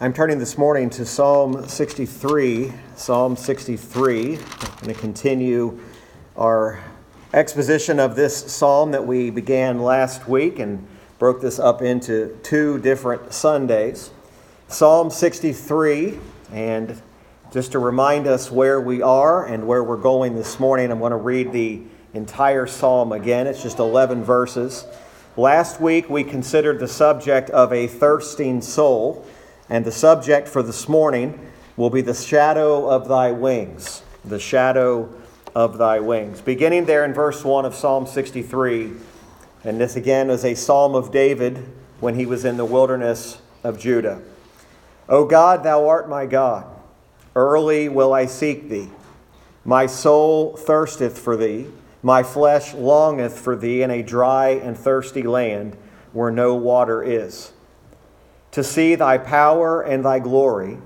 I'm turning this morning to Psalm 63. Psalm 63. I'm going to continue our exposition of this psalm that we began last week and broke this up into two different Sundays. Psalm 63, and just to remind us where we are and where we're going this morning, I'm going to read the entire psalm again. It's just 11 verses. Last week we considered the subject of a thirsting soul. And the subject for this morning will be the shadow of thy wings. The shadow of thy wings. Beginning there in verse 1 of Psalm 63. And this again is a psalm of David when he was in the wilderness of Judah. O God, thou art my God. Early will I seek thee. My soul thirsteth for thee. My flesh longeth for thee in a dry and thirsty land where no water is to see thy power and thy glory,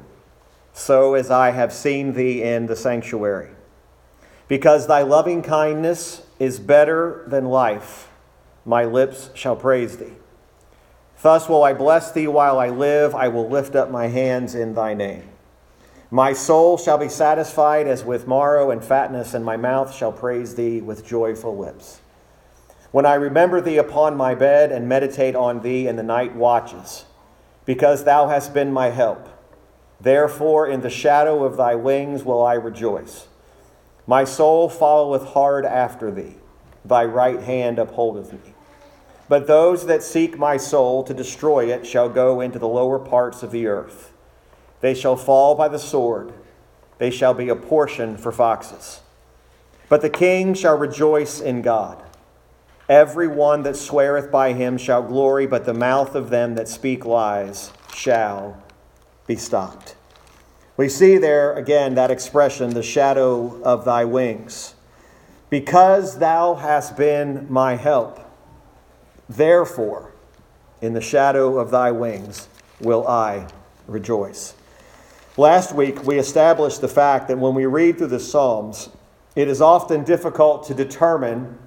so as I have seen thee in the sanctuary. Because thy loving kindness is better than life, my lips shall praise thee. Thus will I bless thee while I live, I will lift up my hands in thy name. My soul shall be satisfied as with marrow and fatness, and my mouth shall praise thee with joyful lips. When I remember thee upon my bed and meditate on thee in the night watches, because thou hast been my help. Therefore, in the shadow of thy wings will I rejoice. My soul followeth hard after thee, thy right hand upholdeth me. But those that seek my soul to destroy it shall go into the lower parts of the earth. They shall fall by the sword, they shall be a portion for foxes. But the king shall rejoice in God. Every one that sweareth by him shall glory, but the mouth of them that speak lies shall be stopped. We see there again that expression, the shadow of thy wings. Because thou hast been my help, therefore, in the shadow of thy wings will I rejoice. Last week, we established the fact that when we read through the Psalms, it is often difficult to determine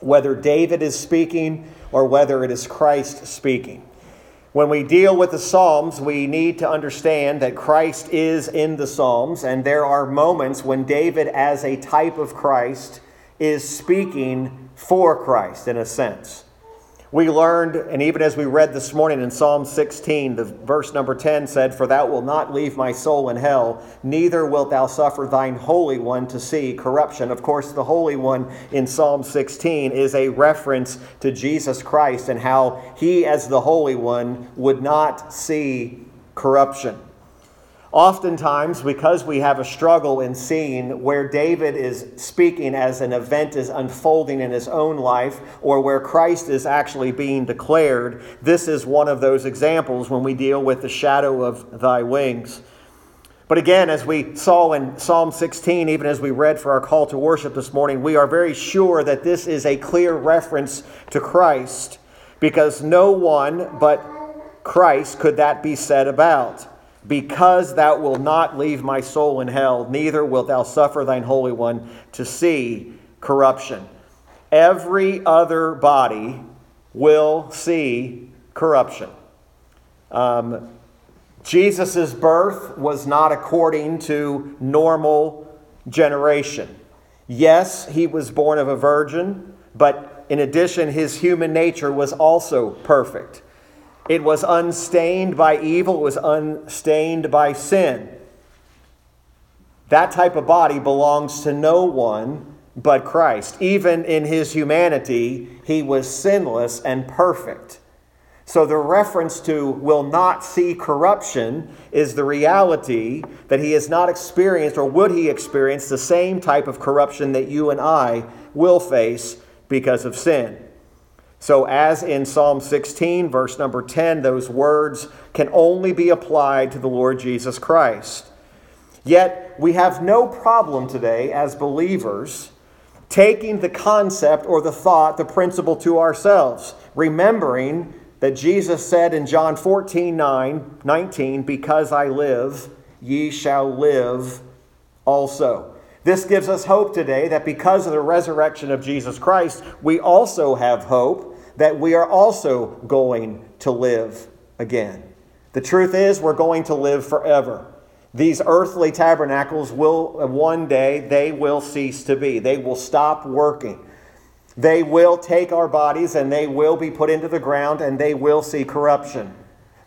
whether David is speaking or whether it is Christ speaking. When we deal with the Psalms, we need to understand that Christ is in the Psalms, and there are moments when David, as a type of Christ, is speaking for Christ in a sense. We learned, and even as we read this morning in Psalm 16, the verse number 10 said, For thou wilt not leave my soul in hell, neither wilt thou suffer thine Holy One to see corruption. Of course, the Holy One in Psalm 16 is a reference to Jesus Christ and how he, as the Holy One, would not see corruption. Oftentimes, because we have a struggle in seeing where David is speaking as an event is unfolding in his own life or where Christ is actually being declared, this is one of those examples when we deal with the shadow of thy wings. But again, as we saw in Psalm 16, even as we read for our call to worship this morning, we are very sure that this is a clear reference to Christ because no one but Christ could that be said about. Because thou wilt not leave my soul in hell, neither wilt thou suffer thine Holy One to see corruption. Every other body will see corruption. Um, Jesus' birth was not according to normal generation. Yes, he was born of a virgin, but in addition, his human nature was also perfect. It was unstained by evil, it was unstained by sin. That type of body belongs to no one but Christ. Even in his humanity, he was sinless and perfect. So the reference to will not see corruption is the reality that he has not experienced, or would he experience, the same type of corruption that you and I will face because of sin. So, as in Psalm 16, verse number 10, those words can only be applied to the Lord Jesus Christ. Yet, we have no problem today as believers taking the concept or the thought, the principle to ourselves, remembering that Jesus said in John 14 9, 19, Because I live, ye shall live also. This gives us hope today that because of the resurrection of Jesus Christ, we also have hope that we are also going to live again. The truth is, we're going to live forever. These earthly tabernacles will, one day, they will cease to be. They will stop working. They will take our bodies and they will be put into the ground and they will see corruption.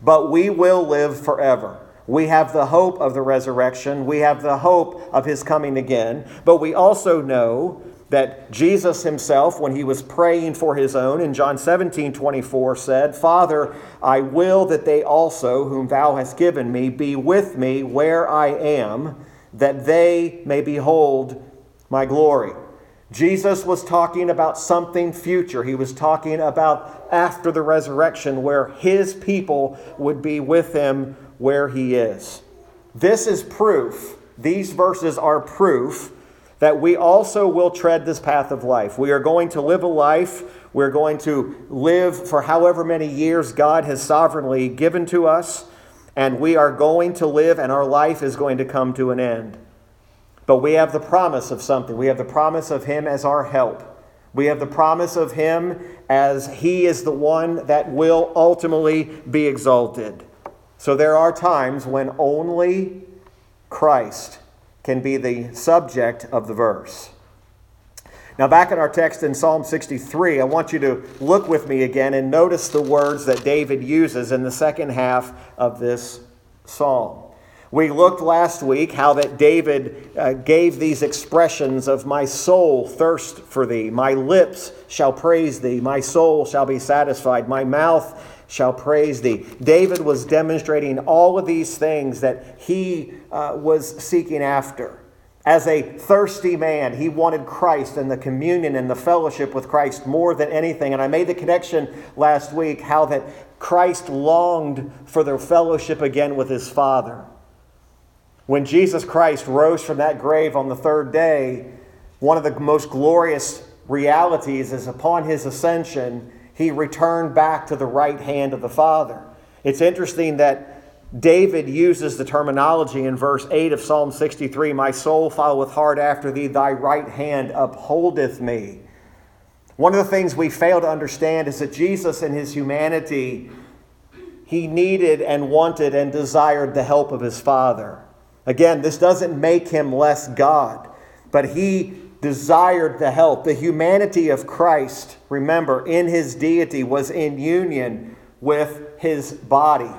But we will live forever. We have the hope of the resurrection. We have the hope of his coming again. But we also know that Jesus himself, when he was praying for his own in John 17 24, said, Father, I will that they also, whom thou hast given me, be with me where I am, that they may behold my glory. Jesus was talking about something future. He was talking about after the resurrection, where his people would be with him where he is. This is proof, these verses are proof that we also will tread this path of life. We are going to live a life, we're going to live for however many years God has sovereignly given to us, and we are going to live, and our life is going to come to an end. But we have the promise of something. We have the promise of Him as our help. We have the promise of Him as He is the one that will ultimately be exalted. So there are times when only Christ can be the subject of the verse. Now, back in our text in Psalm 63, I want you to look with me again and notice the words that David uses in the second half of this psalm. We looked last week how that David uh, gave these expressions of my soul thirst for thee, my lips shall praise thee, my soul shall be satisfied, my mouth shall praise thee. David was demonstrating all of these things that he uh, was seeking after. As a thirsty man, he wanted Christ and the communion and the fellowship with Christ more than anything. And I made the connection last week how that Christ longed for the fellowship again with his Father. When Jesus Christ rose from that grave on the third day, one of the most glorious realities is upon his ascension, he returned back to the right hand of the Father. It's interesting that David uses the terminology in verse 8 of Psalm 63 My soul followeth hard after thee, thy right hand upholdeth me. One of the things we fail to understand is that Jesus, in his humanity, he needed and wanted and desired the help of his Father. Again, this doesn't make him less God, but he desired the help. The humanity of Christ, remember, in his deity was in union with his body.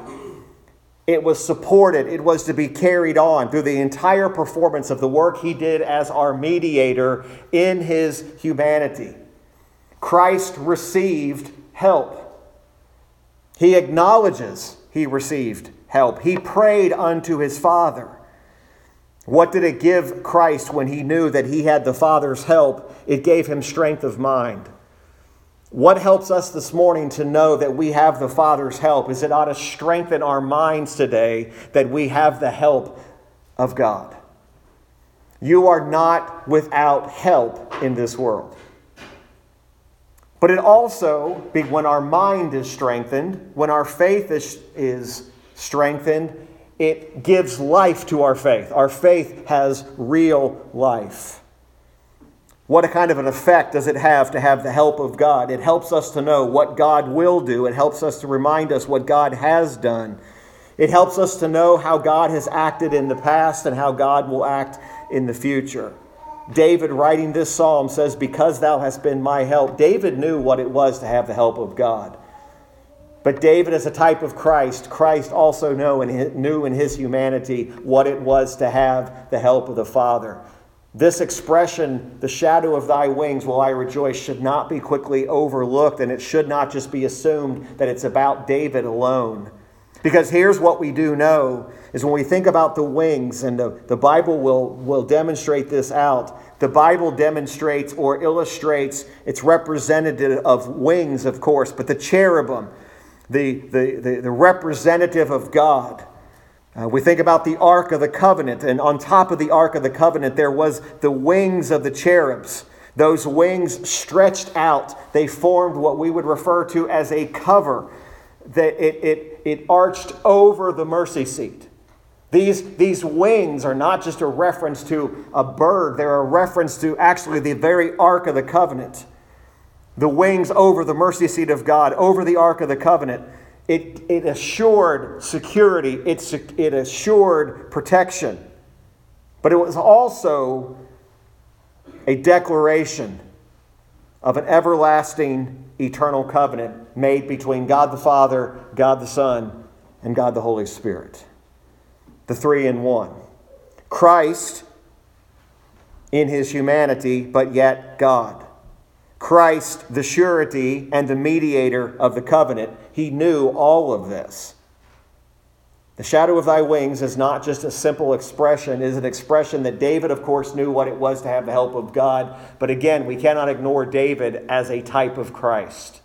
It was supported, it was to be carried on through the entire performance of the work he did as our mediator in his humanity. Christ received help. He acknowledges he received help. He prayed unto his Father. What did it give Christ when he knew that he had the Father's help? It gave him strength of mind. What helps us this morning to know that we have the Father's help is it ought to strengthen our minds today that we have the help of God. You are not without help in this world. But it also, when our mind is strengthened, when our faith is, is strengthened, it gives life to our faith. Our faith has real life. What a kind of an effect does it have to have the help of God? It helps us to know what God will do. It helps us to remind us what God has done. It helps us to know how God has acted in the past and how God will act in the future. David, writing this psalm, says, Because thou hast been my help. David knew what it was to have the help of God. But David, as a type of Christ, Christ also knew in his humanity what it was to have the help of the Father. This expression, the shadow of thy wings will I rejoice, should not be quickly overlooked, and it should not just be assumed that it's about David alone. Because here's what we do know is when we think about the wings, and the, the Bible will, will demonstrate this out, the Bible demonstrates or illustrates, it's representative of wings, of course, but the cherubim, the, the, the, the representative of God. Uh, we think about the Ark of the Covenant, and on top of the Ark of the Covenant, there was the wings of the cherubs. Those wings stretched out, they formed what we would refer to as a cover. That it, it, it arched over the mercy seat. These, these wings are not just a reference to a bird, they're a reference to actually the very Ark of the Covenant the wings over the mercy seat of God, over the Ark of the Covenant. It, it assured security, it, it assured protection. But it was also a declaration of an everlasting, eternal covenant made between God the Father, God the Son, and God the Holy Spirit. The three in one. Christ in his humanity, but yet God. Christ, the surety and the mediator of the covenant, he knew all of this. The shadow of thy wings is not just a simple expression, it is an expression that David, of course, knew what it was to have the help of God. But again, we cannot ignore David as a type of Christ.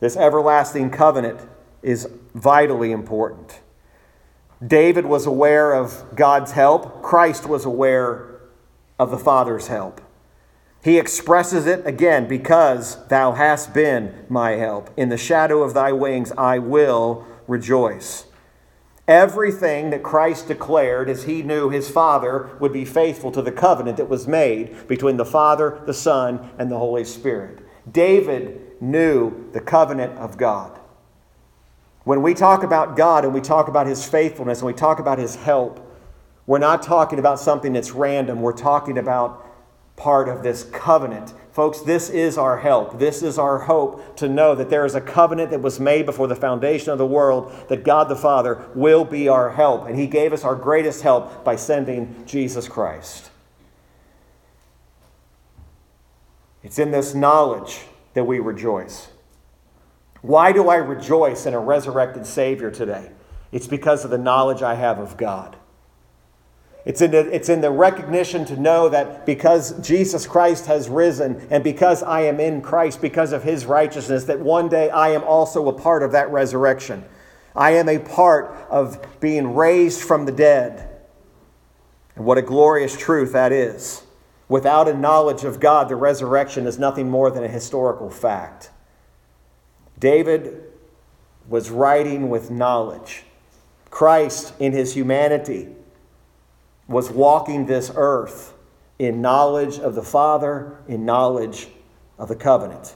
This everlasting covenant is vitally important. David was aware of God's help, Christ was aware of the Father's help. He expresses it again because thou hast been my help. In the shadow of thy wings I will rejoice. Everything that Christ declared as he knew his Father would be faithful to the covenant that was made between the Father, the Son, and the Holy Spirit. David knew the covenant of God. When we talk about God and we talk about his faithfulness and we talk about his help, we're not talking about something that's random. We're talking about part of this covenant. Folks, this is our help. This is our hope to know that there is a covenant that was made before the foundation of the world, that God the Father will be our help. And He gave us our greatest help by sending Jesus Christ. It's in this knowledge that we rejoice. Why do I rejoice in a resurrected Savior today? It's because of the knowledge I have of God. It's in, the, it's in the recognition to know that because Jesus Christ has risen and because I am in Christ, because of his righteousness, that one day I am also a part of that resurrection. I am a part of being raised from the dead. And what a glorious truth that is. Without a knowledge of God, the resurrection is nothing more than a historical fact. David was writing with knowledge. Christ, in his humanity, was walking this earth in knowledge of the Father, in knowledge of the covenant.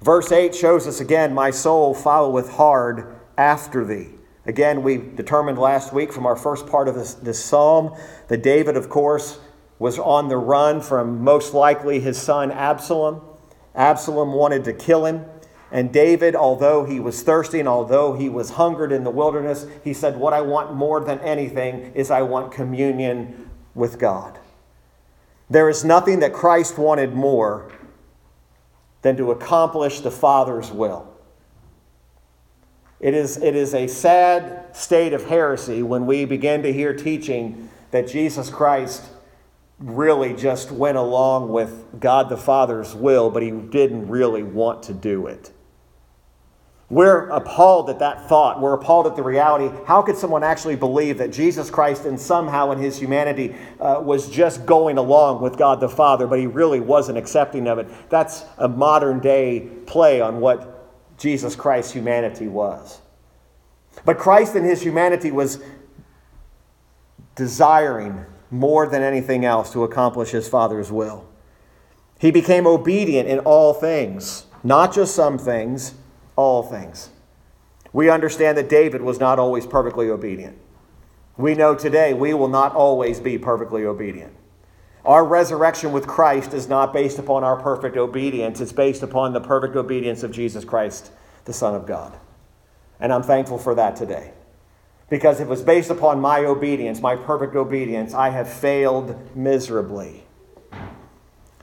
Verse 8 shows us again, My soul followeth hard after thee. Again, we determined last week from our first part of this, this psalm that David, of course, was on the run from most likely his son Absalom. Absalom wanted to kill him. And David, although he was thirsty and although he was hungered in the wilderness, he said, What I want more than anything is I want communion with God. There is nothing that Christ wanted more than to accomplish the Father's will. It is, it is a sad state of heresy when we begin to hear teaching that Jesus Christ really just went along with God the Father's will, but he didn't really want to do it. We're appalled at that thought. We're appalled at the reality. How could someone actually believe that Jesus Christ, and somehow in his humanity, uh, was just going along with God the Father, but he really wasn't accepting of it? That's a modern day play on what Jesus Christ's humanity was. But Christ in his humanity was desiring more than anything else to accomplish his Father's will. He became obedient in all things, not just some things all things. We understand that David was not always perfectly obedient. We know today we will not always be perfectly obedient. Our resurrection with Christ is not based upon our perfect obedience, it's based upon the perfect obedience of Jesus Christ, the Son of God. And I'm thankful for that today. Because if it was based upon my obedience, my perfect obedience, I have failed miserably.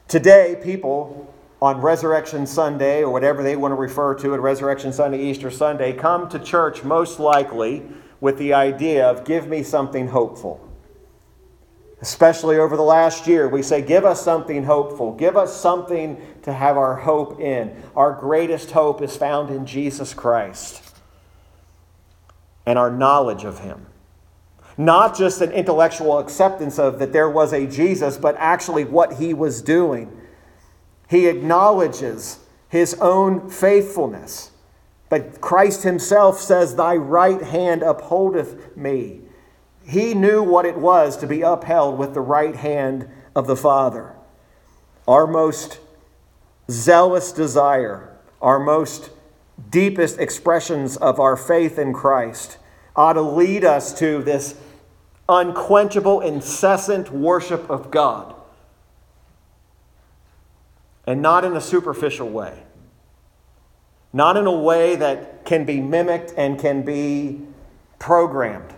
Today, people on Resurrection Sunday, or whatever they want to refer to it, Resurrection Sunday, Easter Sunday, come to church most likely with the idea of give me something hopeful. Especially over the last year, we say, give us something hopeful. Give us something to have our hope in. Our greatest hope is found in Jesus Christ and our knowledge of Him. Not just an intellectual acceptance of that there was a Jesus, but actually what He was doing he acknowledges his own faithfulness. But Christ himself says, Thy right hand upholdeth me. He knew what it was to be upheld with the right hand of the Father. Our most zealous desire, our most deepest expressions of our faith in Christ ought to lead us to this unquenchable, incessant worship of God. And not in a superficial way, not in a way that can be mimicked and can be programmed,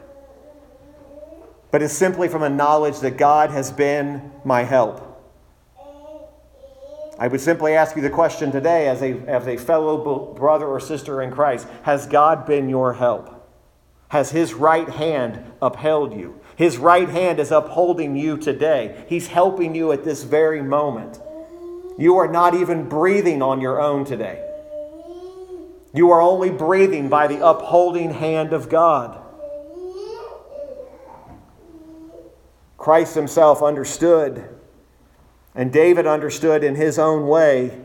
but is simply from a knowledge that God has been my help. I would simply ask you the question today, as a, as a fellow brother or sister in Christ Has God been your help? Has His right hand upheld you? His right hand is upholding you today. He's helping you at this very moment. You are not even breathing on your own today. You are only breathing by the upholding hand of God. Christ Himself understood, and David understood in his own way.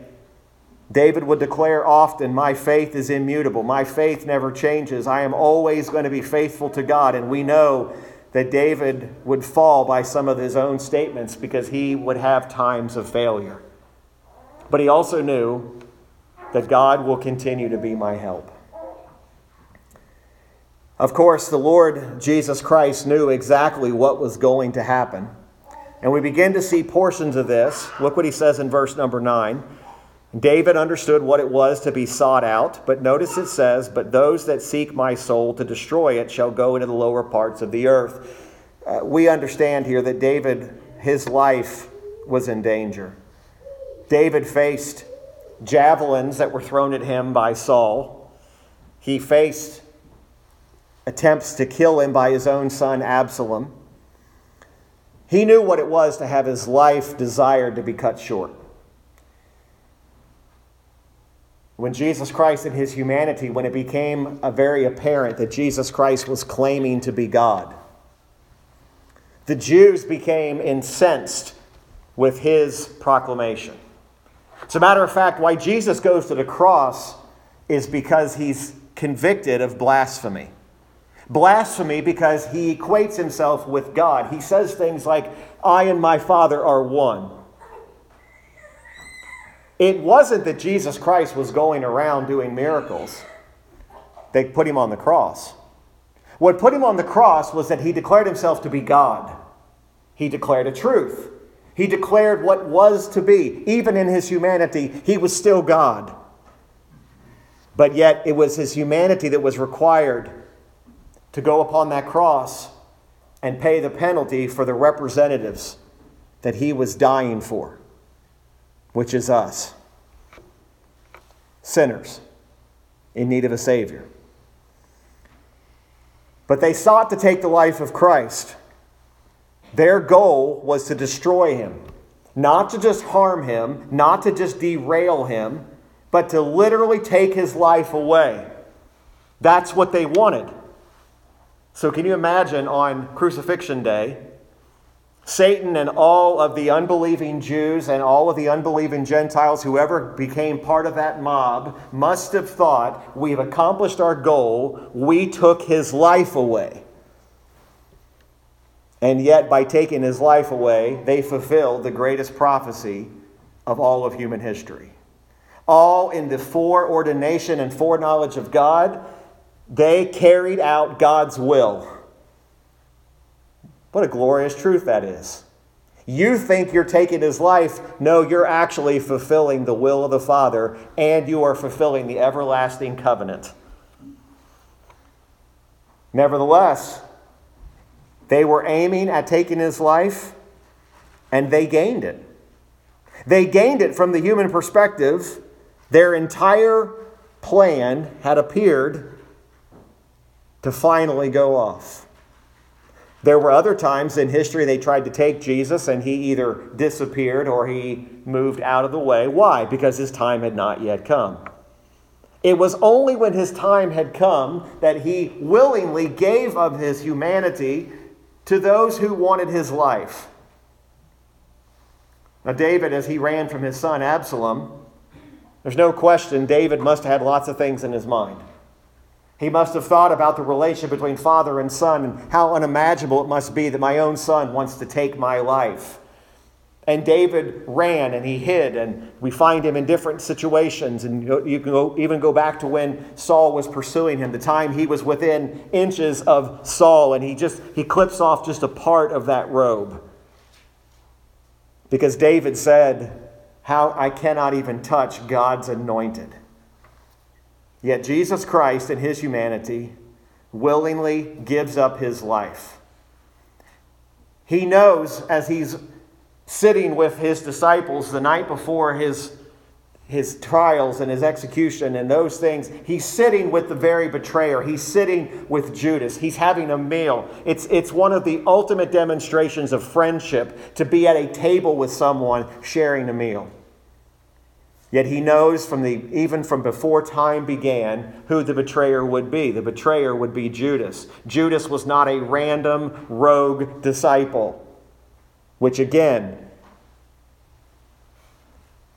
David would declare often, My faith is immutable. My faith never changes. I am always going to be faithful to God. And we know that David would fall by some of his own statements because he would have times of failure. But he also knew that God will continue to be my help. Of course, the Lord Jesus Christ knew exactly what was going to happen. And we begin to see portions of this. Look what he says in verse number 9. David understood what it was to be sought out, but notice it says, But those that seek my soul to destroy it shall go into the lower parts of the earth. Uh, we understand here that David, his life was in danger. David faced javelins that were thrown at him by Saul. He faced attempts to kill him by his own son Absalom. He knew what it was to have his life desired to be cut short. when Jesus Christ in his humanity, when it became very apparent that Jesus Christ was claiming to be God, the Jews became incensed with his proclamation. As a matter of fact, why Jesus goes to the cross is because he's convicted of blasphemy. Blasphemy because he equates himself with God. He says things like, I and my Father are one. It wasn't that Jesus Christ was going around doing miracles, they put him on the cross. What put him on the cross was that he declared himself to be God. He declared a truth. He declared what was to be. Even in his humanity, he was still God. But yet, it was his humanity that was required to go upon that cross and pay the penalty for the representatives that he was dying for which is us sinners in need of a Savior. But they sought to take the life of Christ. Their goal was to destroy him, not to just harm him, not to just derail him, but to literally take his life away. That's what they wanted. So, can you imagine on crucifixion day? Satan and all of the unbelieving Jews and all of the unbelieving Gentiles, whoever became part of that mob, must have thought, We've accomplished our goal. We took his life away. And yet, by taking his life away, they fulfilled the greatest prophecy of all of human history. All in the foreordination and foreknowledge of God, they carried out God's will. What a glorious truth that is. You think you're taking his life. No, you're actually fulfilling the will of the Father, and you are fulfilling the everlasting covenant. Nevertheless, they were aiming at taking his life, and they gained it. They gained it from the human perspective. Their entire plan had appeared to finally go off. There were other times in history they tried to take Jesus and he either disappeared or he moved out of the way. Why? Because his time had not yet come. It was only when his time had come that he willingly gave of his humanity to those who wanted his life. Now, David, as he ran from his son Absalom, there's no question David must have had lots of things in his mind. He must have thought about the relationship between father and son and how unimaginable it must be that my own son wants to take my life. And David ran and he hid, and we find him in different situations. And you can go, even go back to when Saul was pursuing him, the time he was within inches of Saul, and he just he clips off just a part of that robe. Because David said, How I cannot even touch God's anointed. Yet Jesus Christ, in his humanity, willingly gives up his life. He knows as he's sitting with his disciples the night before his, his trials and his execution and those things, he's sitting with the very betrayer. He's sitting with Judas. He's having a meal. It's, it's one of the ultimate demonstrations of friendship to be at a table with someone sharing a meal. Yet he knows from the even from before time began who the betrayer would be. The betrayer would be Judas. Judas was not a random rogue disciple, which again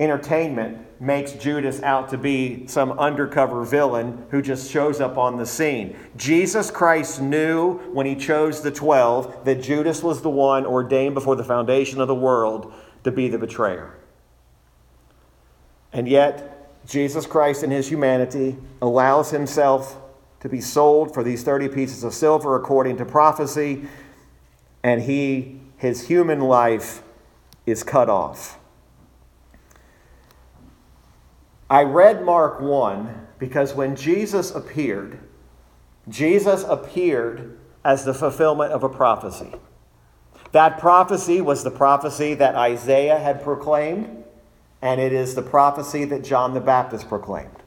entertainment makes Judas out to be some undercover villain who just shows up on the scene. Jesus Christ knew when he chose the 12 that Judas was the one ordained before the foundation of the world to be the betrayer. And yet, Jesus Christ in his humanity allows himself to be sold for these 30 pieces of silver according to prophecy, and he his human life is cut off. I read Mark 1 because when Jesus appeared, Jesus appeared as the fulfillment of a prophecy. That prophecy was the prophecy that Isaiah had proclaimed and it is the prophecy that John the Baptist proclaimed.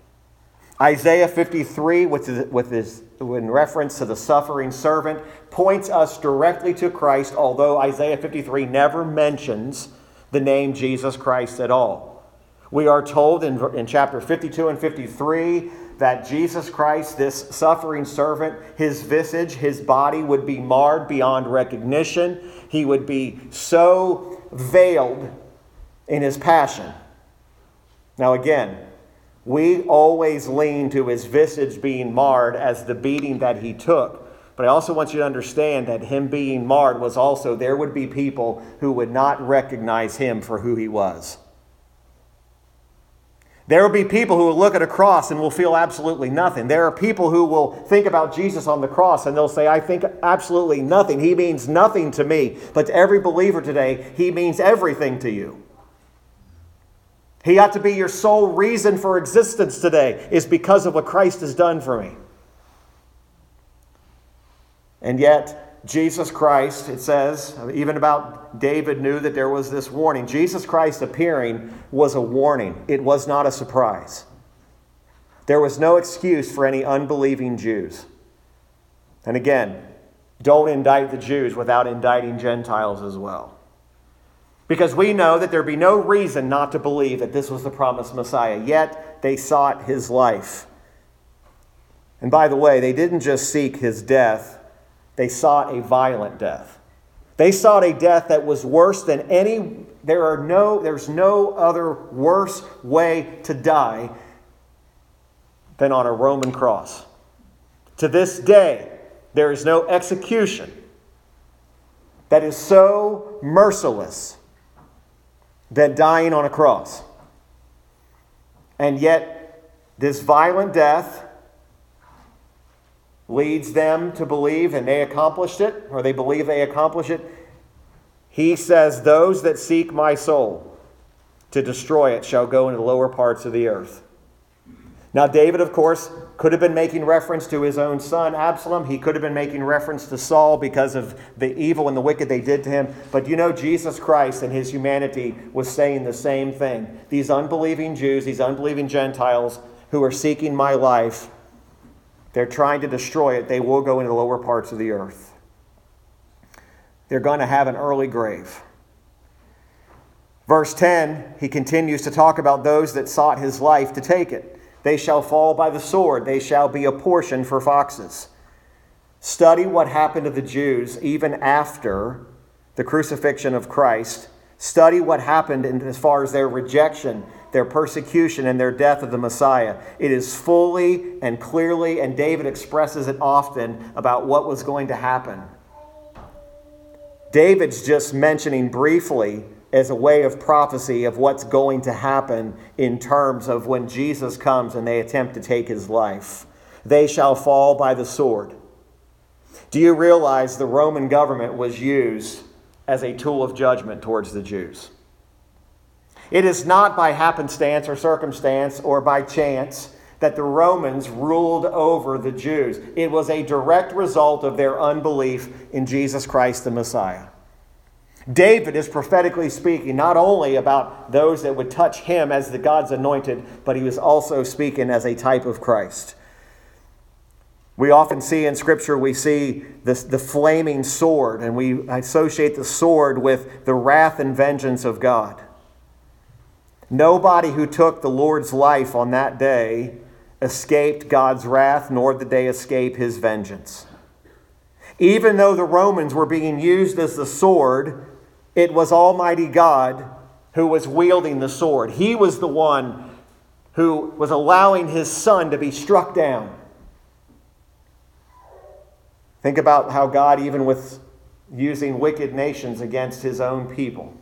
Isaiah 53, which is, with his, in reference to the suffering servant, points us directly to Christ, although Isaiah 53 never mentions the name Jesus Christ at all. We are told in, in chapter 52 and 53 that Jesus Christ, this suffering servant, his visage, his body would be marred beyond recognition. He would be so veiled in his passion now, again, we always lean to his visage being marred as the beating that he took. But I also want you to understand that him being marred was also, there would be people who would not recognize him for who he was. There will be people who will look at a cross and will feel absolutely nothing. There are people who will think about Jesus on the cross and they'll say, I think absolutely nothing. He means nothing to me. But to every believer today, he means everything to you. He ought to be your sole reason for existence today, is because of what Christ has done for me. And yet, Jesus Christ, it says, even about David knew that there was this warning. Jesus Christ appearing was a warning, it was not a surprise. There was no excuse for any unbelieving Jews. And again, don't indict the Jews without indicting Gentiles as well. Because we know that there'd be no reason not to believe that this was the promised Messiah, yet they sought his life. And by the way, they didn't just seek his death, they sought a violent death. They sought a death that was worse than any there are no there's no other worse way to die than on a Roman cross. To this day, there is no execution that is so merciless than dying on a cross. And yet, this violent death leads them to believe, and they accomplished it, or they believe they accomplished it. He says, Those that seek my soul to destroy it shall go into the lower parts of the earth. Now, David, of course, could have been making reference to his own son, Absalom. He could have been making reference to Saul because of the evil and the wicked they did to him. But you know, Jesus Christ and his humanity was saying the same thing. These unbelieving Jews, these unbelieving Gentiles who are seeking my life, they're trying to destroy it. They will go into the lower parts of the earth. They're going to have an early grave. Verse 10, he continues to talk about those that sought his life to take it. They shall fall by the sword, they shall be a portion for foxes. Study what happened to the Jews even after the crucifixion of Christ. Study what happened in, as far as their rejection, their persecution, and their death of the Messiah. It is fully and clearly, and David expresses it often about what was going to happen. David's just mentioning briefly as a way of prophecy of what's going to happen in terms of when Jesus comes and they attempt to take his life. They shall fall by the sword. Do you realize the Roman government was used as a tool of judgment towards the Jews? It is not by happenstance or circumstance or by chance that the Romans ruled over the Jews. It was a direct result of their unbelief in Jesus Christ the Messiah. David is prophetically speaking not only about those that would touch him as the God's anointed, but he was also speaking as a type of Christ. We often see in Scripture, we see this, the flaming sword, and we associate the sword with the wrath and vengeance of God. Nobody who took the Lord's life on that day escaped God's wrath, nor did they escape his vengeance. Even though the Romans were being used as the sword, it was Almighty God who was wielding the sword. He was the one who was allowing his son to be struck down. Think about how God, even with using wicked nations against his own people,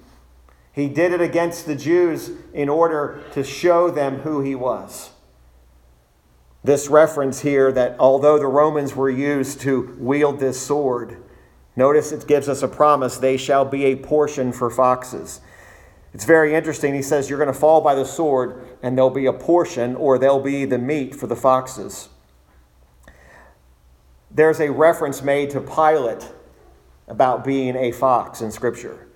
he did it against the Jews in order to show them who he was this reference here that although the Romans were used to wield this sword, notice it gives us a promise they shall be a portion for foxes. It's very interesting. He says you're going to fall by the sword, and there'll be a portion, or there'll be the meat for the foxes. There's a reference made to Pilate about being a fox in Scripture.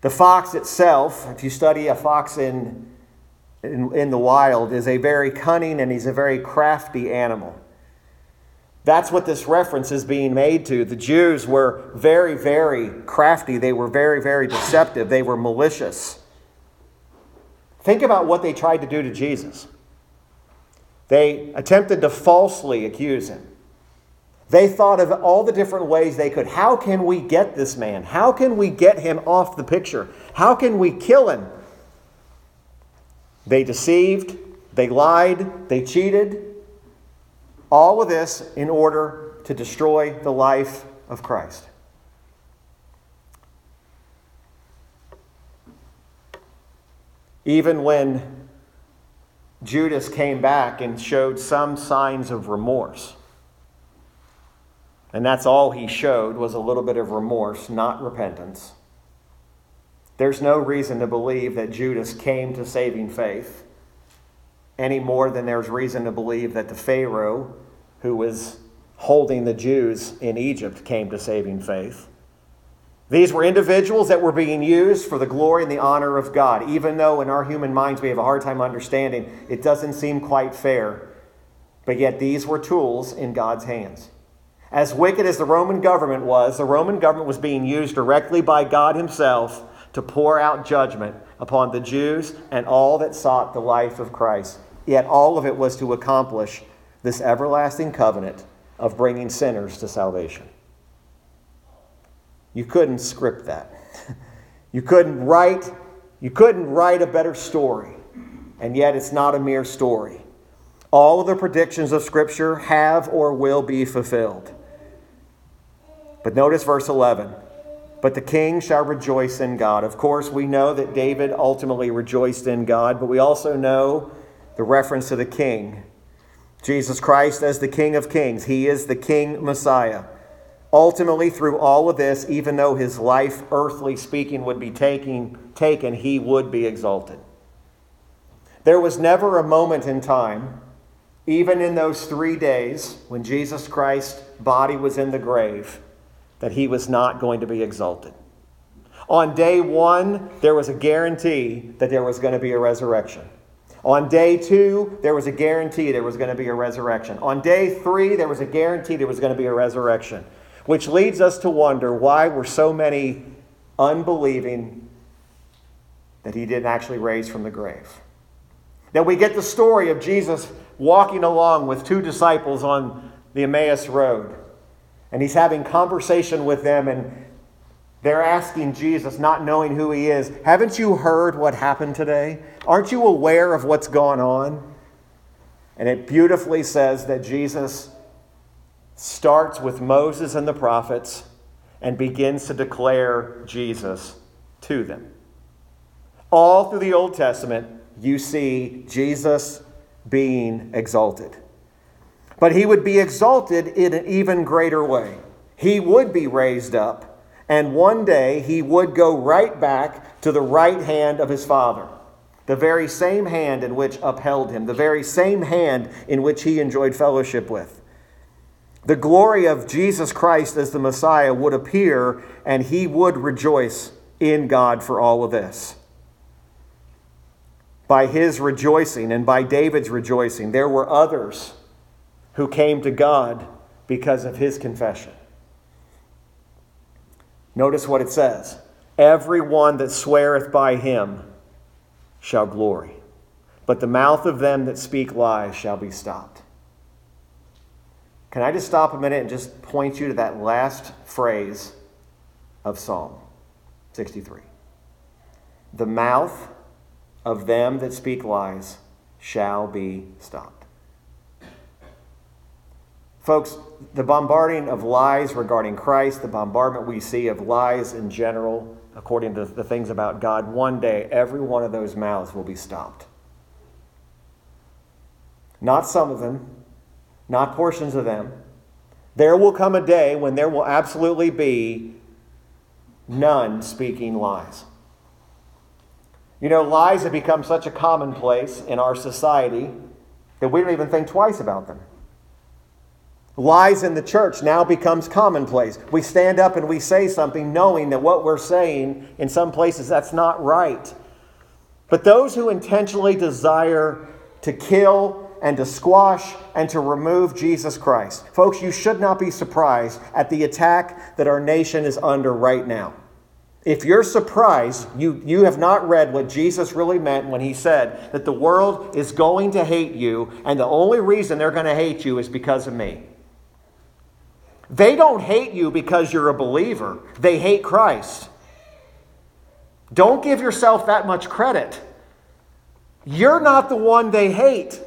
The fox itself, if you study a fox in in, in the wild is a very cunning and he's a very crafty animal. That's what this reference is being made to. The Jews were very, very crafty. They were very, very deceptive. They were malicious. Think about what they tried to do to Jesus. They attempted to falsely accuse him. They thought of all the different ways they could. How can we get this man? How can we get him off the picture? How can we kill him? They deceived, they lied, they cheated. All of this in order to destroy the life of Christ. Even when Judas came back and showed some signs of remorse, and that's all he showed was a little bit of remorse, not repentance. There's no reason to believe that Judas came to saving faith any more than there's reason to believe that the Pharaoh who was holding the Jews in Egypt came to saving faith. These were individuals that were being used for the glory and the honor of God, even though in our human minds we have a hard time understanding, it doesn't seem quite fair. But yet these were tools in God's hands. As wicked as the Roman government was, the Roman government was being used directly by God Himself to pour out judgment upon the Jews and all that sought the life of Christ. Yet all of it was to accomplish this everlasting covenant of bringing sinners to salvation. You couldn't script that. You couldn't write you couldn't write a better story. And yet it's not a mere story. All of the predictions of scripture have or will be fulfilled. But notice verse 11 but the king shall rejoice in God. Of course, we know that David ultimately rejoiced in God, but we also know the reference to the king. Jesus Christ as the King of Kings. He is the King Messiah. Ultimately, through all of this, even though his life, earthly speaking, would be taking, taken, he would be exalted. There was never a moment in time, even in those three days when Jesus Christ's body was in the grave, that he was not going to be exalted. On day one, there was a guarantee that there was going to be a resurrection. On day two, there was a guarantee there was going to be a resurrection. On day three, there was a guarantee there was going to be a resurrection, which leads us to wonder why were so many unbelieving that he didn't actually raise from the grave. Then we get the story of Jesus walking along with two disciples on the Emmaus Road and he's having conversation with them and they're asking Jesus, not knowing who he is, Haven't you heard what happened today? Aren't you aware of what's gone on? And it beautifully says that Jesus starts with Moses and the prophets and begins to declare Jesus to them. All through the Old Testament, you see Jesus being exalted. But he would be exalted in an even greater way. He would be raised up, and one day he would go right back to the right hand of his Father, the very same hand in which upheld him, the very same hand in which he enjoyed fellowship with. The glory of Jesus Christ as the Messiah would appear, and he would rejoice in God for all of this. By his rejoicing and by David's rejoicing, there were others who came to God because of his confession. Notice what it says Every one that sweareth by him shall glory, but the mouth of them that speak lies shall be stopped. Can I just stop a minute and just point you to that last phrase of Psalm 63? The mouth of them that speak lies shall be stopped. Folks, the bombarding of lies regarding Christ, the bombardment we see of lies in general, according to the things about God, one day every one of those mouths will be stopped. Not some of them, not portions of them. There will come a day when there will absolutely be none speaking lies. You know, lies have become such a commonplace in our society that we don't even think twice about them. Lies in the church now becomes commonplace. We stand up and we say something knowing that what we're saying in some places that's not right. But those who intentionally desire to kill and to squash and to remove Jesus Christ. Folks, you should not be surprised at the attack that our nation is under right now. If you're surprised, you, you have not read what Jesus really meant when he said that the world is going to hate you, and the only reason they're going to hate you is because of me. They don't hate you because you're a believer, they hate Christ. Don't give yourself that much credit. You're not the one they hate.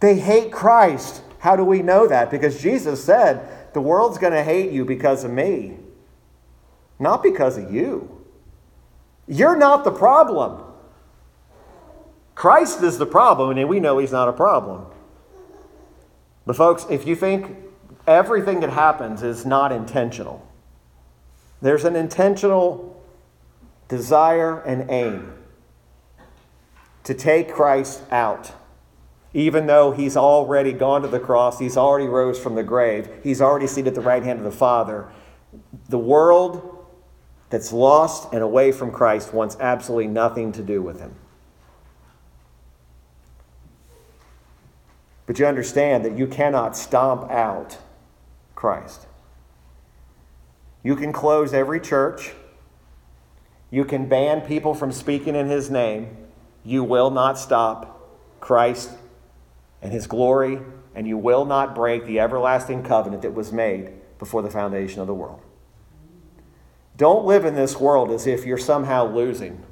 They hate Christ. How do we know that? Because Jesus said, The world's going to hate you because of me, not because of you. You're not the problem. Christ is the problem, and we know he's not a problem. But, folks, if you think everything that happens is not intentional, there's an intentional desire and aim to take Christ out even though he's already gone to the cross, he's already rose from the grave, he's already seated at the right hand of the Father. The world that's lost and away from Christ wants absolutely nothing to do with him. But you understand that you cannot stomp out Christ. You can close every church. You can ban people from speaking in his name. You will not stop Christ and his glory, and you will not break the everlasting covenant that was made before the foundation of the world. Don't live in this world as if you're somehow losing.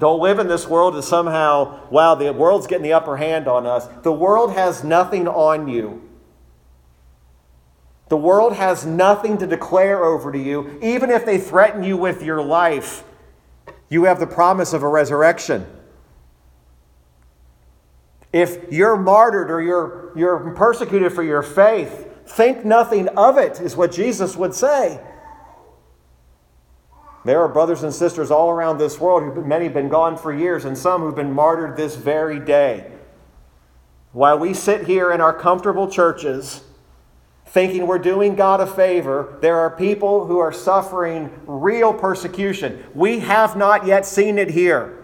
Don't live in this world as somehow, wow, the world's getting the upper hand on us. The world has nothing on you. The world has nothing to declare over to you. Even if they threaten you with your life, you have the promise of a resurrection. If you're martyred or you're, you're persecuted for your faith, think nothing of it, is what Jesus would say. There are brothers and sisters all around this world who many have been gone for years, and some who've been martyred this very day. While we sit here in our comfortable churches, thinking we're doing God a favor, there are people who are suffering real persecution. We have not yet seen it here.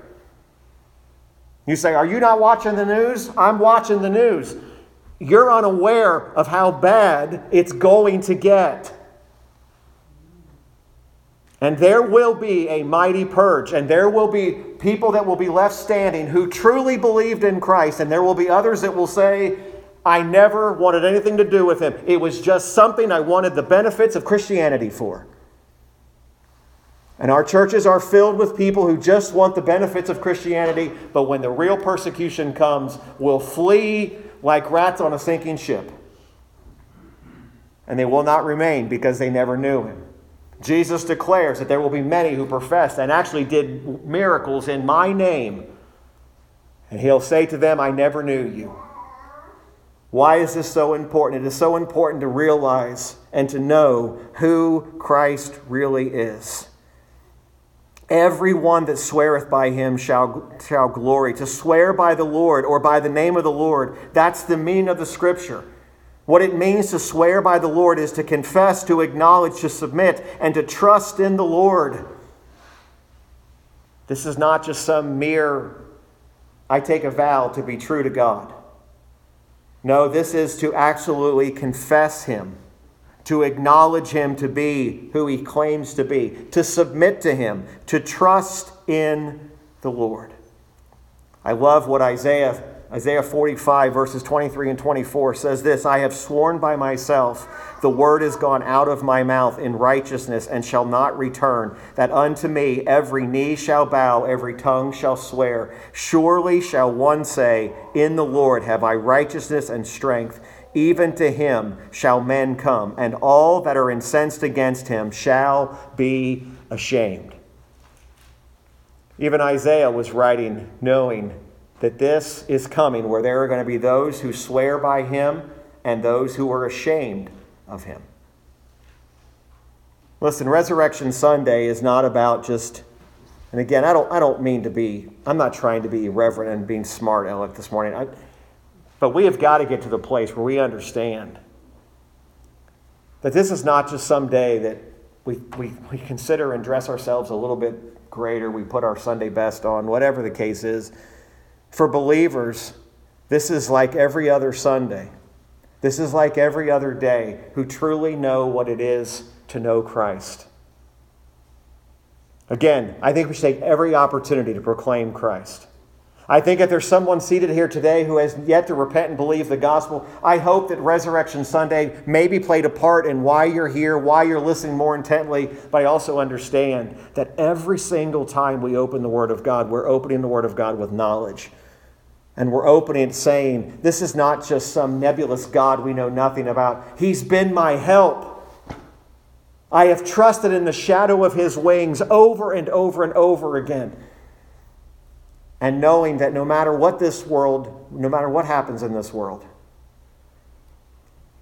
You say, Are you not watching the news? I'm watching the news. You're unaware of how bad it's going to get. And there will be a mighty purge, and there will be people that will be left standing who truly believed in Christ, and there will be others that will say, I never wanted anything to do with him. It was just something I wanted the benefits of Christianity for. And our churches are filled with people who just want the benefits of Christianity, but when the real persecution comes, will flee like rats on a sinking ship. And they will not remain because they never knew him. Jesus declares that there will be many who professed and actually did miracles in my name. And he'll say to them, I never knew you. Why is this so important? It is so important to realize and to know who Christ really is. Everyone that sweareth by him shall, shall glory. To swear by the Lord or by the name of the Lord, that's the meaning of the scripture. What it means to swear by the Lord is to confess, to acknowledge, to submit, and to trust in the Lord. This is not just some mere, I take a vow to be true to God. No, this is to absolutely confess Him, to acknowledge Him to be who He claims to be, to submit to Him, to trust in the Lord. I love what Isaiah Isaiah 45, verses 23 and 24 says this I have sworn by myself, the word is gone out of my mouth in righteousness and shall not return, that unto me every knee shall bow, every tongue shall swear. Surely shall one say, In the Lord have I righteousness and strength. Even to him shall men come, and all that are incensed against him shall be ashamed. Even Isaiah was writing knowing that this is coming, where there are going to be those who swear by him and those who are ashamed of him. Listen, Resurrection Sunday is not about just, and again, I don't, I don't mean to be, I'm not trying to be irreverent and being smart, Alec, this morning. I, but we have got to get to the place where we understand that this is not just some day that we, we, we consider and dress ourselves a little bit greater, we put our Sunday best on, whatever the case is. For believers, this is like every other Sunday. This is like every other day who truly know what it is to know Christ. Again, I think we should take every opportunity to proclaim Christ. I think if there's someone seated here today who has yet to repent and believe the gospel, I hope that Resurrection Sunday maybe played a part in why you're here, why you're listening more intently, but I also understand that every single time we open the Word of God, we're opening the Word of God with knowledge. And we're opening it saying, This is not just some nebulous God we know nothing about. He's been my help. I have trusted in the shadow of his wings over and over and over again. And knowing that no matter what this world, no matter what happens in this world,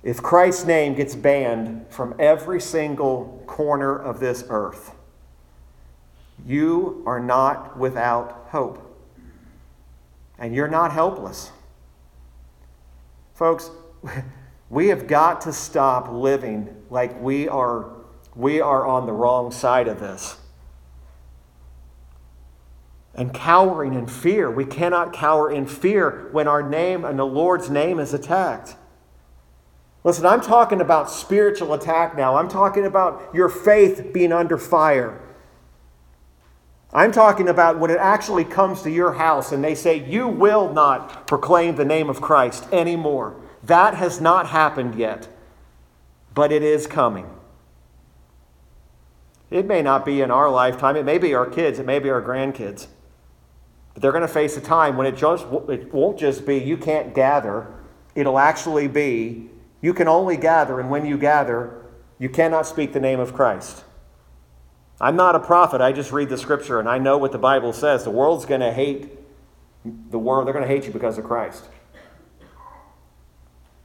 if Christ's name gets banned from every single corner of this earth, you are not without hope and you're not helpless. Folks, we have got to stop living like we are, we are on the wrong side of this. And cowering in fear. We cannot cower in fear when our name and the Lord's name is attacked. Listen, I'm talking about spiritual attack now. I'm talking about your faith being under fire. I'm talking about when it actually comes to your house and they say, You will not proclaim the name of Christ anymore. That has not happened yet, but it is coming. It may not be in our lifetime, it may be our kids, it may be our grandkids. But they're going to face a time when it, just, it won't just be you can't gather, it'll actually be you can only gather, and when you gather, you cannot speak the name of Christ. I'm not a prophet. I just read the scripture and I know what the Bible says. The world's going to hate the world. They're going to hate you because of Christ.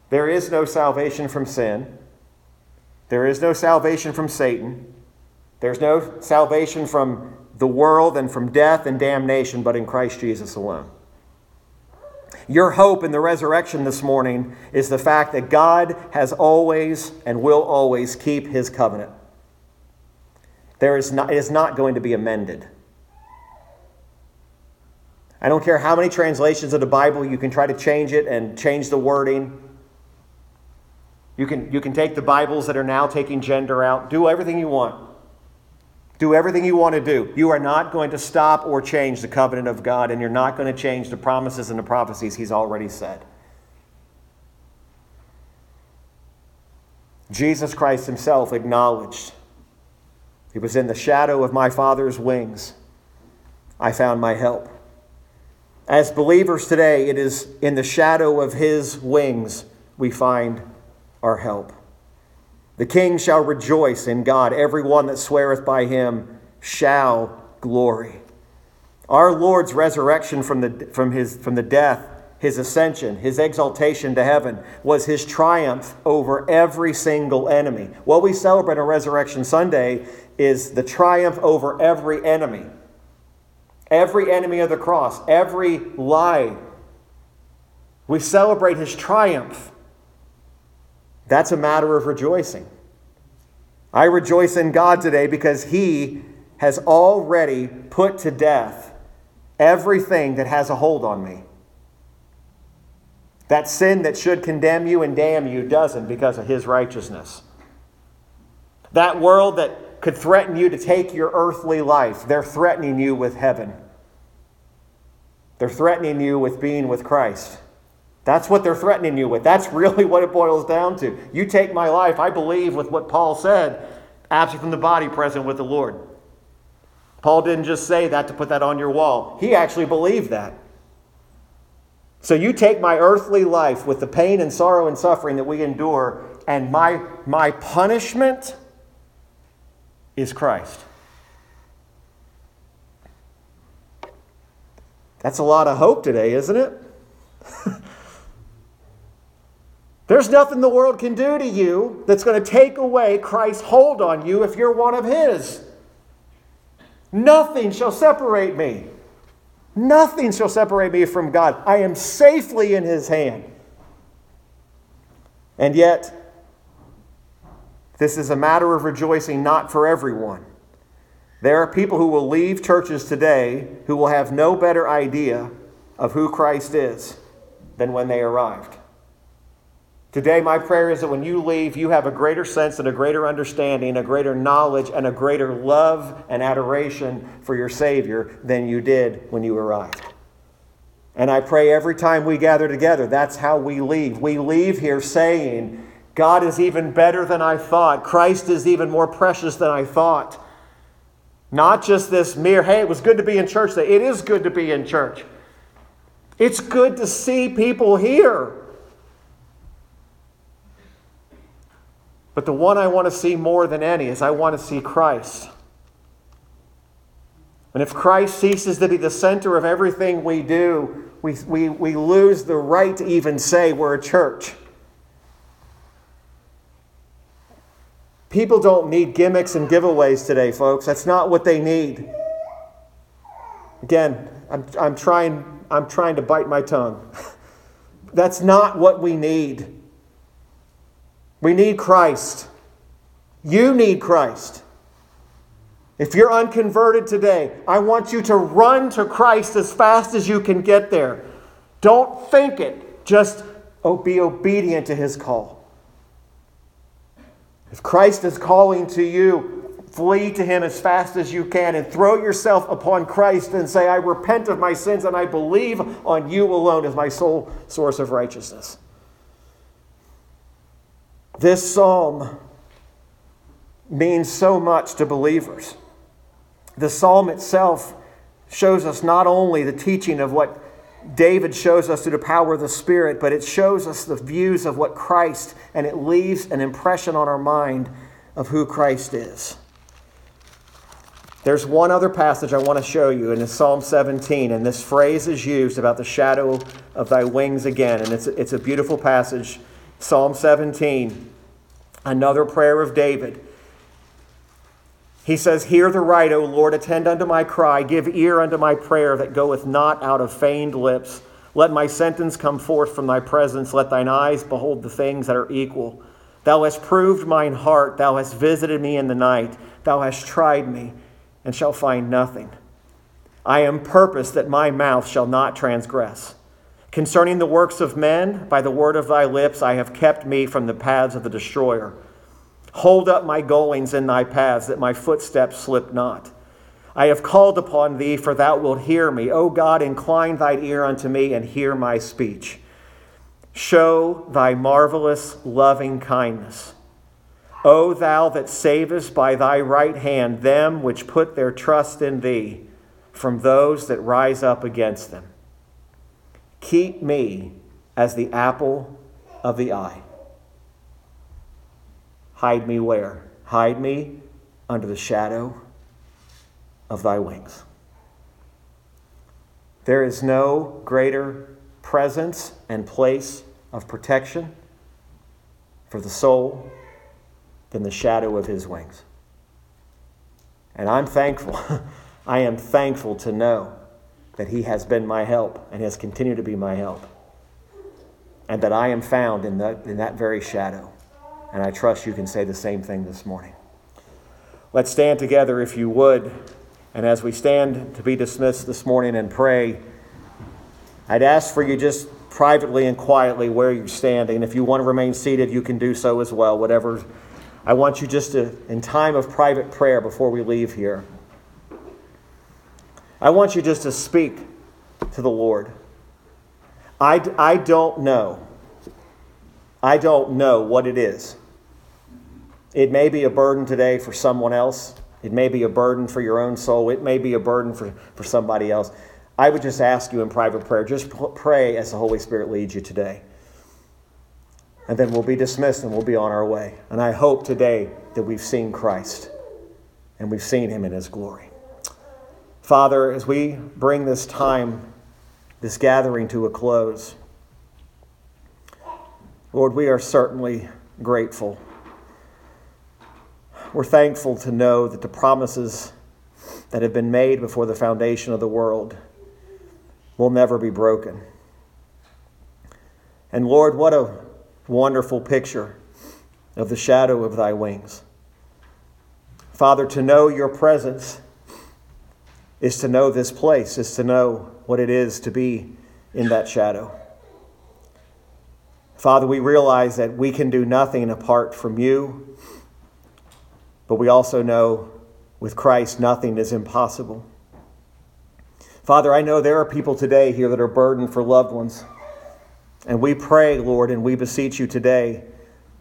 There is no salvation from sin. There is no salvation from Satan. There's no salvation from the world and from death and damnation, but in Christ Jesus alone. Your hope in the resurrection this morning is the fact that God has always and will always keep his covenant. There is not, it is not going to be amended. I don't care how many translations of the Bible you can try to change it and change the wording. You can, you can take the Bibles that are now taking gender out, do everything you want. Do everything you want to do. You are not going to stop or change the covenant of God, and you're not going to change the promises and the prophecies He's already said. Jesus Christ Himself acknowledged it was in the shadow of my Father's wings I found my help. As believers today, it is in the shadow of His wings we find our help. The king shall rejoice in God. Every one that sweareth by him shall glory. Our Lord's resurrection from the, from, his, from the death, his ascension, his exaltation to heaven, was his triumph over every single enemy. What we celebrate on Resurrection Sunday is the triumph over every enemy. Every enemy of the cross, every lie. We celebrate his triumph. That's a matter of rejoicing. I rejoice in God today because He has already put to death everything that has a hold on me. That sin that should condemn you and damn you doesn't because of His righteousness. That world that could threaten you to take your earthly life, they're threatening you with heaven. They're threatening you with being with Christ. That's what they're threatening you with. That's really what it boils down to. You take my life, I believe with what Paul said, absent from the body, present with the Lord. Paul didn't just say that to put that on your wall, he actually believed that. So you take my earthly life with the pain and sorrow and suffering that we endure, and my, my punishment is Christ. That's a lot of hope today, isn't it? There's nothing the world can do to you that's going to take away Christ's hold on you if you're one of His. Nothing shall separate me. Nothing shall separate me from God. I am safely in His hand. And yet, this is a matter of rejoicing not for everyone. There are people who will leave churches today who will have no better idea of who Christ is than when they arrived. Today, my prayer is that when you leave, you have a greater sense and a greater understanding, a greater knowledge, and a greater love and adoration for your Savior than you did when you arrived. And I pray every time we gather together, that's how we leave. We leave here saying, God is even better than I thought. Christ is even more precious than I thought. Not just this mere, hey, it was good to be in church. It is good to be in church. It's good to see people here. But the one I want to see more than any is I want to see Christ. And if Christ ceases to be the center of everything we do, we, we, we lose the right to even say we're a church. People don't need gimmicks and giveaways today, folks. That's not what they need. Again, I'm, I'm, trying, I'm trying to bite my tongue. That's not what we need. We need Christ. You need Christ. If you're unconverted today, I want you to run to Christ as fast as you can get there. Don't think it, just be obedient to his call. If Christ is calling to you, flee to him as fast as you can and throw yourself upon Christ and say, I repent of my sins and I believe on you alone as my sole source of righteousness. This psalm means so much to believers. The psalm itself shows us not only the teaching of what David shows us through the power of the Spirit, but it shows us the views of what Christ, and it leaves an impression on our mind of who Christ is. There's one other passage I want to show you, and it's Psalm 17, and this phrase is used about the shadow of thy wings again, and it's, it's a beautiful passage. Psalm 17, another prayer of David. He says, Hear the right, O Lord, attend unto my cry, give ear unto my prayer that goeth not out of feigned lips. Let my sentence come forth from thy presence, let thine eyes behold the things that are equal. Thou hast proved mine heart, thou hast visited me in the night, thou hast tried me, and shall find nothing. I am purposed that my mouth shall not transgress. Concerning the works of men, by the word of thy lips, I have kept me from the paths of the destroyer. Hold up my goings in thy paths, that my footsteps slip not. I have called upon thee, for thou wilt hear me. O God, incline thine ear unto me and hear my speech. Show thy marvelous loving kindness. O thou that savest by thy right hand them which put their trust in thee from those that rise up against them. Keep me as the apple of the eye. Hide me where? Hide me under the shadow of thy wings. There is no greater presence and place of protection for the soul than the shadow of his wings. And I'm thankful. I am thankful to know that he has been my help and has continued to be my help. And that I am found in that, in that very shadow. And I trust you can say the same thing this morning. Let's stand together if you would. And as we stand to be dismissed this morning and pray, I'd ask for you just privately and quietly where you're standing. If you want to remain seated, you can do so as well, whatever. I want you just to, in time of private prayer before we leave here, I want you just to speak to the Lord. I, I don't know. I don't know what it is. It may be a burden today for someone else. It may be a burden for your own soul. It may be a burden for, for somebody else. I would just ask you in private prayer, just pray as the Holy Spirit leads you today. And then we'll be dismissed and we'll be on our way. And I hope today that we've seen Christ and we've seen him in his glory. Father, as we bring this time, this gathering to a close, Lord, we are certainly grateful. We're thankful to know that the promises that have been made before the foundation of the world will never be broken. And Lord, what a wonderful picture of the shadow of thy wings. Father, to know your presence is to know this place, is to know what it is to be in that shadow. Father, we realize that we can do nothing apart from you, but we also know with Christ nothing is impossible. Father, I know there are people today here that are burdened for loved ones. And we pray, Lord, and we beseech you today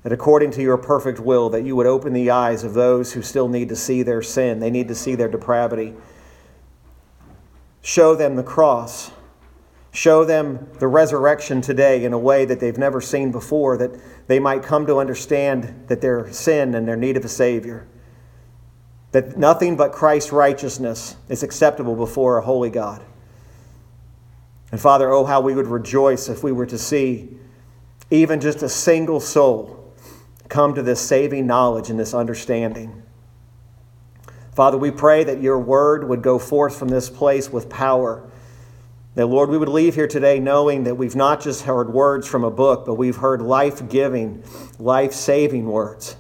that according to your perfect will, that you would open the eyes of those who still need to see their sin. They need to see their depravity. Show them the cross. Show them the resurrection today in a way that they've never seen before, that they might come to understand that their sin and their need of a Savior. That nothing but Christ's righteousness is acceptable before a holy God. And Father, oh, how we would rejoice if we were to see even just a single soul come to this saving knowledge and this understanding. Father, we pray that your word would go forth from this place with power. That, Lord, we would leave here today knowing that we've not just heard words from a book, but we've heard life giving, life saving words.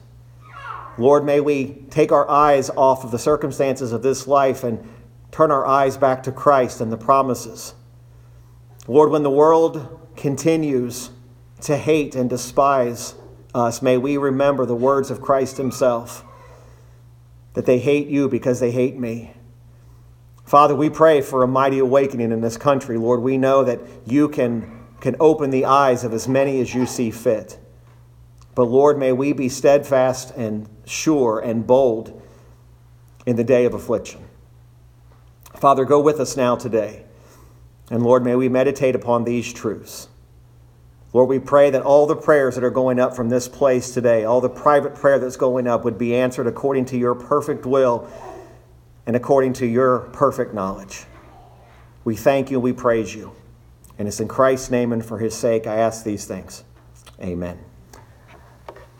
Lord, may we take our eyes off of the circumstances of this life and turn our eyes back to Christ and the promises. Lord, when the world continues to hate and despise us, may we remember the words of Christ Himself that they hate you because they hate me. Father, we pray for a mighty awakening in this country. Lord, we know that you can, can open the eyes of as many as you see fit. But Lord, may we be steadfast and sure and bold in the day of affliction. Father, go with us now today. And Lord, may we meditate upon these truths. Lord, we pray that all the prayers that are going up from this place today, all the private prayer that's going up, would be answered according to your perfect will and according to your perfect knowledge. We thank you and we praise you. And it's in Christ's name and for his sake I ask these things. Amen.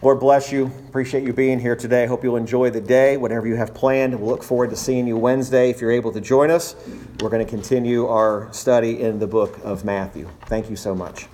Lord bless you. Appreciate you being here today. Hope you'll enjoy the day, whatever you have planned. We'll look forward to seeing you Wednesday if you're able to join us. We're going to continue our study in the book of Matthew. Thank you so much.